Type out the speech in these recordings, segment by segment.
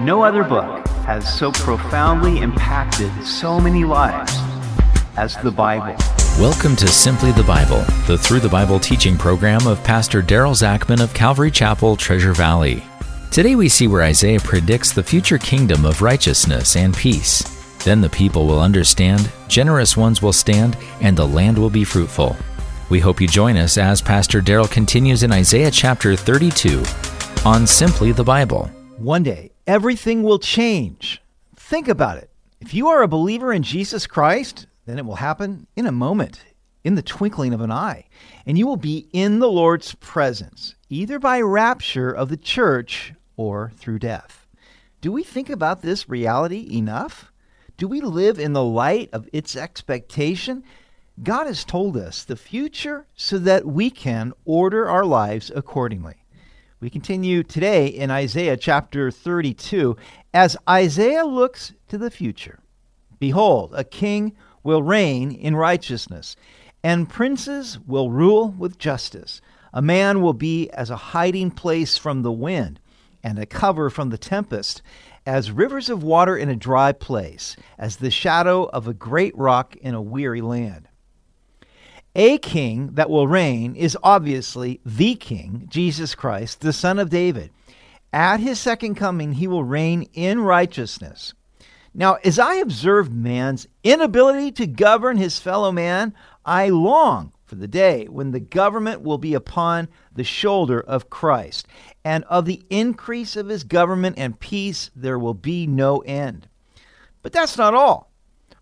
No other book has so profoundly impacted so many lives as the Bible. Welcome to Simply the Bible, the Through the Bible teaching program of Pastor Daryl Zachman of Calvary Chapel, Treasure Valley. Today we see where Isaiah predicts the future kingdom of righteousness and peace. Then the people will understand, generous ones will stand, and the land will be fruitful. We hope you join us as Pastor Daryl continues in Isaiah chapter 32 on Simply the Bible. One day, everything will change. Think about it. If you are a believer in Jesus Christ, then it will happen in a moment, in the twinkling of an eye, and you will be in the Lord's presence, either by rapture of the church or through death. Do we think about this reality enough? Do we live in the light of its expectation? God has told us the future so that we can order our lives accordingly. We continue today in Isaiah chapter 32 as Isaiah looks to the future. Behold, a king will reign in righteousness, and princes will rule with justice. A man will be as a hiding place from the wind, and a cover from the tempest, as rivers of water in a dry place, as the shadow of a great rock in a weary land. A king that will reign is obviously the king, Jesus Christ, the Son of David. At his second coming, he will reign in righteousness. Now, as I observe man's inability to govern his fellow man, I long for the day when the government will be upon the shoulder of Christ, and of the increase of his government and peace there will be no end. But that's not all.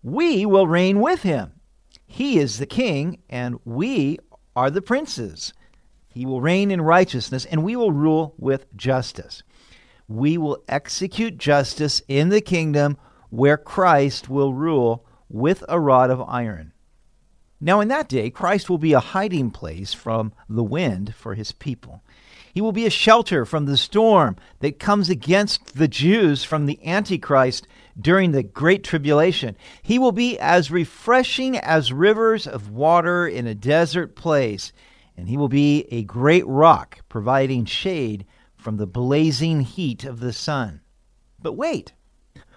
We will reign with him. He is the king, and we are the princes. He will reign in righteousness, and we will rule with justice. We will execute justice in the kingdom where Christ will rule with a rod of iron. Now, in that day, Christ will be a hiding place from the wind for his people. He will be a shelter from the storm that comes against the Jews from the Antichrist during the Great Tribulation. He will be as refreshing as rivers of water in a desert place, and he will be a great rock providing shade from the blazing heat of the sun. But wait,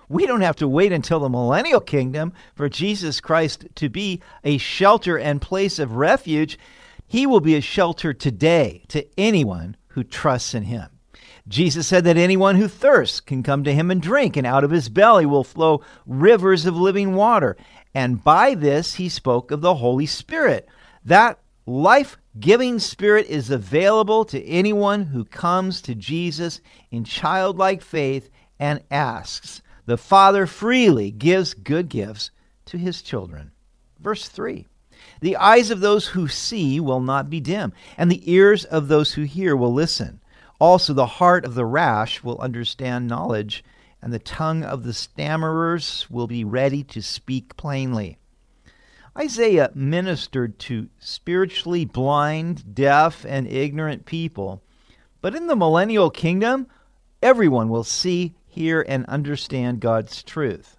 we don't have to wait until the millennial kingdom for Jesus Christ to be a shelter and place of refuge. He will be a shelter today to anyone who trusts in him. Jesus said that anyone who thirsts can come to him and drink, and out of his belly will flow rivers of living water. And by this he spoke of the Holy Spirit. That life giving Spirit is available to anyone who comes to Jesus in childlike faith and asks. The Father freely gives good gifts to his children. Verse 3 the eyes of those who see will not be dim, and the ears of those who hear will listen. Also, the heart of the rash will understand knowledge, and the tongue of the stammerers will be ready to speak plainly. Isaiah ministered to spiritually blind, deaf, and ignorant people. But in the millennial kingdom, everyone will see, hear, and understand God's truth.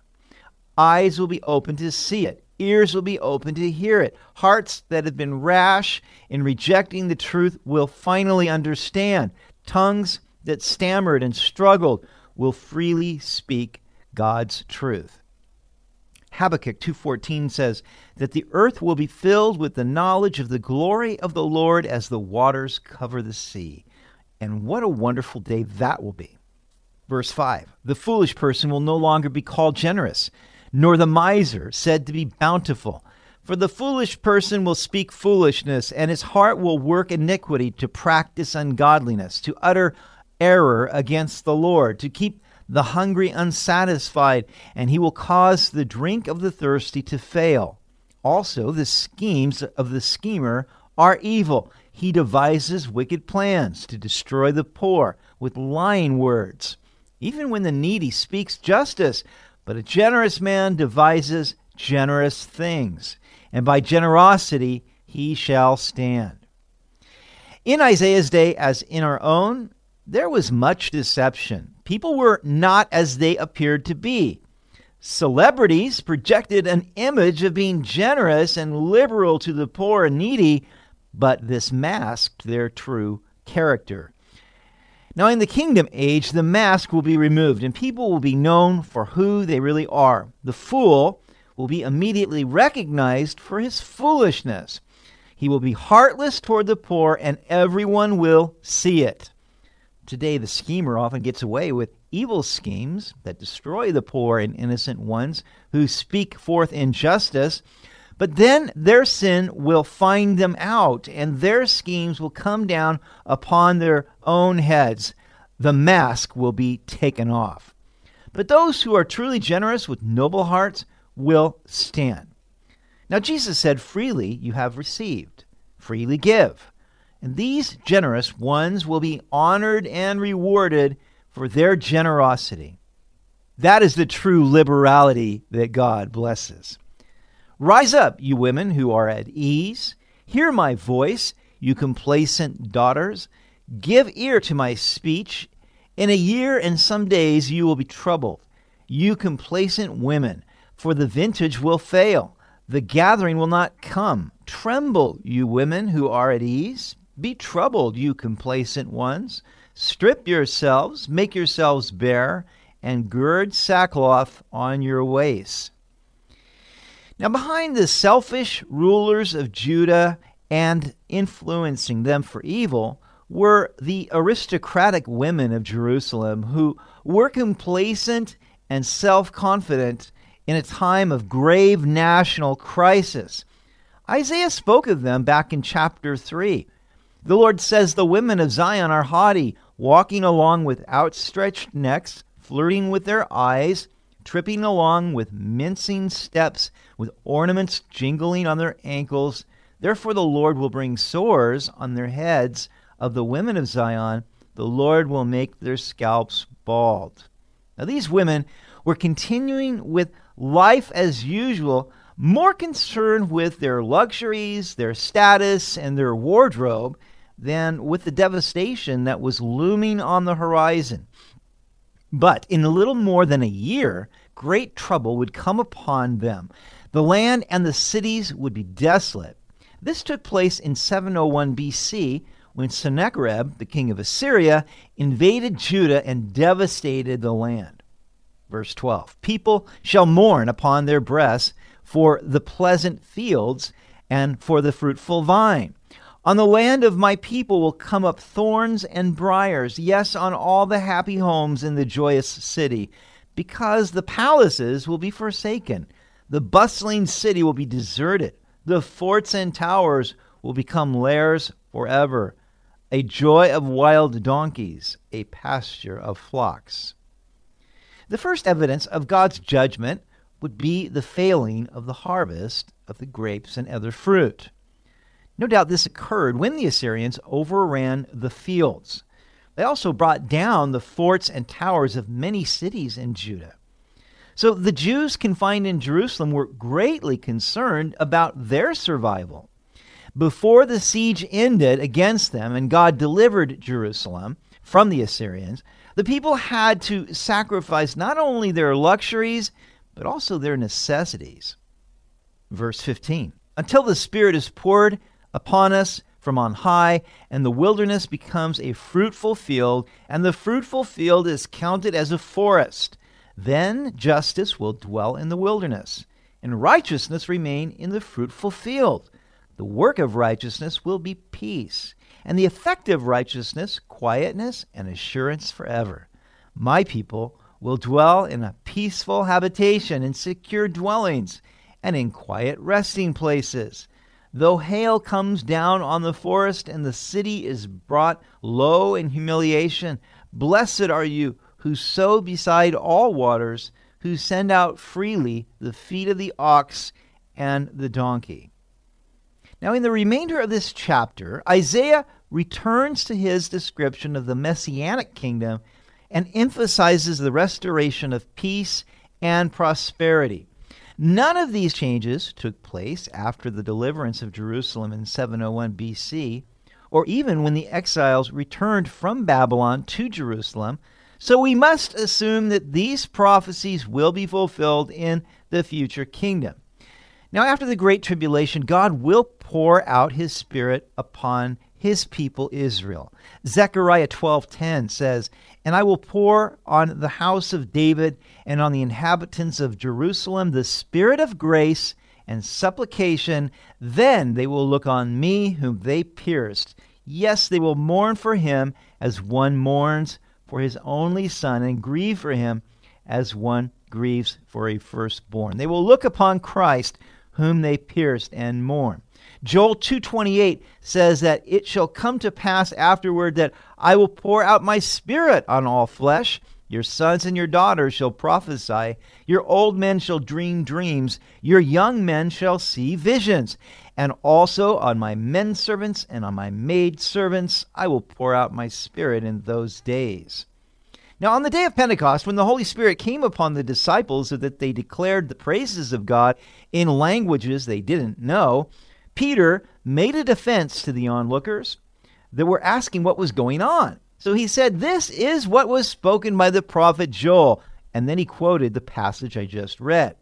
Eyes will be open to see it, Ears will be open to hear it. Hearts that have been rash in rejecting the truth will finally understand. Tongues that stammered and struggled will freely speak God's truth. Habakkuk 2:14 says that the earth will be filled with the knowledge of the glory of the Lord as the waters cover the sea. And what a wonderful day that will be. Verse 5 The foolish person will no longer be called generous, nor the miser said to be bountiful. For the foolish person will speak foolishness, and his heart will work iniquity to practice ungodliness, to utter error against the Lord, to keep the hungry unsatisfied, and he will cause the drink of the thirsty to fail. Also, the schemes of the schemer are evil. He devises wicked plans to destroy the poor with lying words. Even when the needy speaks justice, but a generous man devises generous things, and by generosity he shall stand. In Isaiah's day, as in our own, there was much deception. People were not as they appeared to be. Celebrities projected an image of being generous and liberal to the poor and needy, but this masked their true character. Now, in the kingdom age, the mask will be removed, and people will be known for who they really are. The fool will be immediately recognized for his foolishness. He will be heartless toward the poor, and everyone will see it. Today, the schemer often gets away with evil schemes that destroy the poor and innocent ones who speak forth injustice. But then their sin will find them out, and their schemes will come down upon their own heads. The mask will be taken off. But those who are truly generous with noble hearts will stand. Now, Jesus said, Freely you have received, freely give. And these generous ones will be honored and rewarded for their generosity. That is the true liberality that God blesses. Rise up, you women who are at ease. Hear my voice, you complacent daughters. Give ear to my speech. In a year and some days you will be troubled, you complacent women, for the vintage will fail. The gathering will not come. Tremble, you women who are at ease. Be troubled, you complacent ones. Strip yourselves, make yourselves bare, and gird sackcloth on your waists. Now, behind the selfish rulers of Judah and influencing them for evil were the aristocratic women of Jerusalem who were complacent and self confident in a time of grave national crisis. Isaiah spoke of them back in chapter 3. The Lord says, The women of Zion are haughty, walking along with outstretched necks, flirting with their eyes tripping along with mincing steps, with ornaments jingling on their ankles. Therefore, the Lord will bring sores on their heads of the women of Zion. The Lord will make their scalps bald. Now, these women were continuing with life as usual, more concerned with their luxuries, their status, and their wardrobe than with the devastation that was looming on the horizon. But in a little more than a year, great trouble would come upon them. The land and the cities would be desolate. This took place in 701 BC when Sennacherib, the king of Assyria, invaded Judah and devastated the land. Verse 12 People shall mourn upon their breasts for the pleasant fields and for the fruitful vine. On the land of my people will come up thorns and briers, yes, on all the happy homes in the joyous city, because the palaces will be forsaken. The bustling city will be deserted. The forts and towers will become lairs forever. A joy of wild donkeys, a pasture of flocks. The first evidence of God's judgment would be the failing of the harvest of the grapes and other fruit. No doubt this occurred when the Assyrians overran the fields. They also brought down the forts and towers of many cities in Judah. So the Jews confined in Jerusalem were greatly concerned about their survival. Before the siege ended against them and God delivered Jerusalem from the Assyrians, the people had to sacrifice not only their luxuries, but also their necessities. Verse 15 Until the Spirit is poured upon us from on high, and the wilderness becomes a fruitful field, and the fruitful field is counted as a forest. Then justice will dwell in the wilderness, and righteousness remain in the fruitful field. The work of righteousness will be peace, and the effect of righteousness, quietness and assurance forever. My people will dwell in a peaceful habitation, in secure dwellings, and in quiet resting places. Though hail comes down on the forest and the city is brought low in humiliation, blessed are you who sow beside all waters, who send out freely the feet of the ox and the donkey. Now, in the remainder of this chapter, Isaiah returns to his description of the messianic kingdom and emphasizes the restoration of peace and prosperity. None of these changes took place after the deliverance of Jerusalem in 701 BC, or even when the exiles returned from Babylon to Jerusalem. So we must assume that these prophecies will be fulfilled in the future kingdom. Now, after the Great Tribulation, God will pour out his Spirit upon his people Israel. Zechariah 12:10 says, "And I will pour on the house of David and on the inhabitants of Jerusalem the spirit of grace and supplication, then they will look on me whom they pierced. Yes, they will mourn for him as one mourns for his only son and grieve for him as one grieves for a firstborn. They will look upon Christ whom they pierced and mourn. Joel 2:28 says that it shall come to pass afterward that I will pour out my spirit on all flesh. Your sons and your daughters shall prophesy, your old men shall dream dreams, your young men shall see visions. And also on my men servants and on my maid servants I will pour out my spirit in those days. Now, on the day of Pentecost, when the Holy Spirit came upon the disciples so that they declared the praises of God in languages they didn't know, Peter made a defense to the onlookers that were asking what was going on. So he said, This is what was spoken by the prophet Joel. And then he quoted the passage I just read.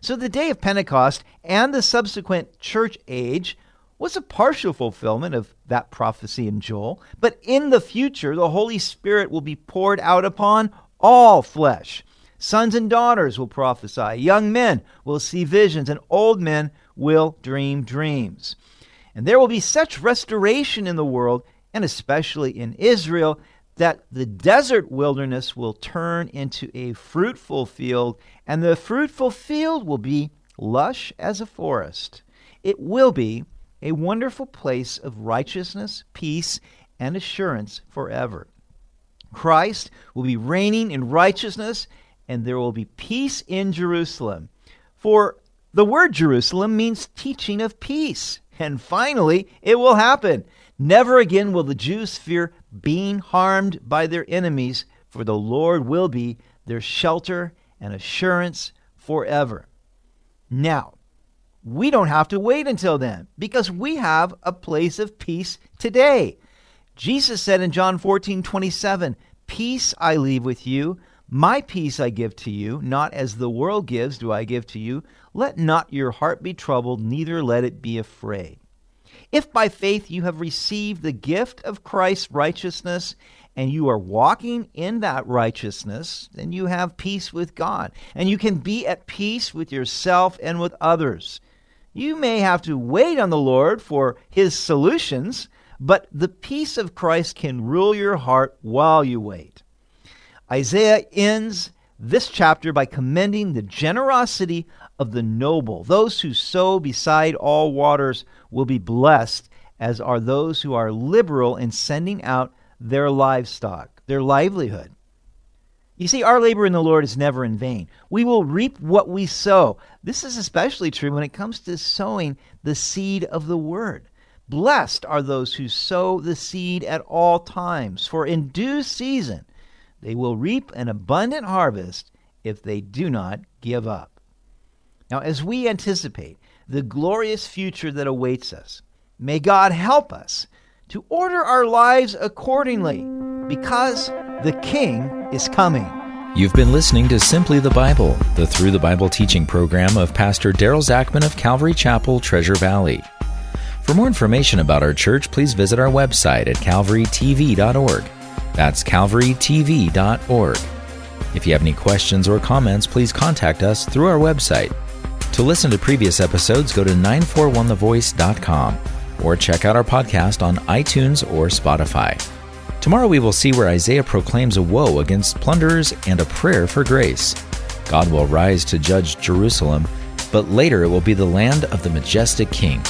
So the day of Pentecost and the subsequent church age was a partial fulfillment of that prophecy in Joel. But in the future, the Holy Spirit will be poured out upon all flesh. Sons and daughters will prophesy, young men will see visions, and old men will dream dreams. And there will be such restoration in the world, and especially in Israel, that the desert wilderness will turn into a fruitful field, and the fruitful field will be lush as a forest. It will be a wonderful place of righteousness, peace, and assurance forever. Christ will be reigning in righteousness, and there will be peace in Jerusalem. For the word Jerusalem means teaching of peace. And finally, it will happen. Never again will the Jews fear being harmed by their enemies, for the Lord will be their shelter and assurance forever. Now, we don't have to wait until then because we have a place of peace today. Jesus said in John 14 27, Peace I leave with you, my peace I give to you, not as the world gives do I give to you. Let not your heart be troubled, neither let it be afraid. If by faith you have received the gift of Christ's righteousness, and you are walking in that righteousness, then you have peace with God. And you can be at peace with yourself and with others. You may have to wait on the Lord for his solutions, but the peace of Christ can rule your heart while you wait. Isaiah ends this chapter by commending the generosity of the noble. Those who sow beside all waters will be blessed, as are those who are liberal in sending out their livestock, their livelihood. You see, our labor in the Lord is never in vain. We will reap what we sow. This is especially true when it comes to sowing the seed of the word. Blessed are those who sow the seed at all times, for in due season they will reap an abundant harvest if they do not give up. Now, as we anticipate the glorious future that awaits us, may God help us to order our lives accordingly because the King is coming. You've been listening to Simply the Bible, the Through the Bible teaching program of Pastor Daryl Zachman of Calvary Chapel, Treasure Valley. For more information about our church, please visit our website at calvarytv.org. That's calvarytv.org. If you have any questions or comments, please contact us through our website. To listen to previous episodes, go to 941thevoice.com or check out our podcast on iTunes or Spotify. Tomorrow we will see where Isaiah proclaims a woe against plunderers and a prayer for grace. God will rise to judge Jerusalem, but later it will be the land of the majestic King.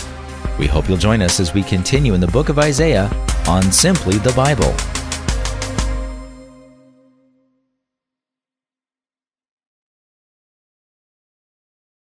We hope you'll join us as we continue in the book of Isaiah on Simply the Bible.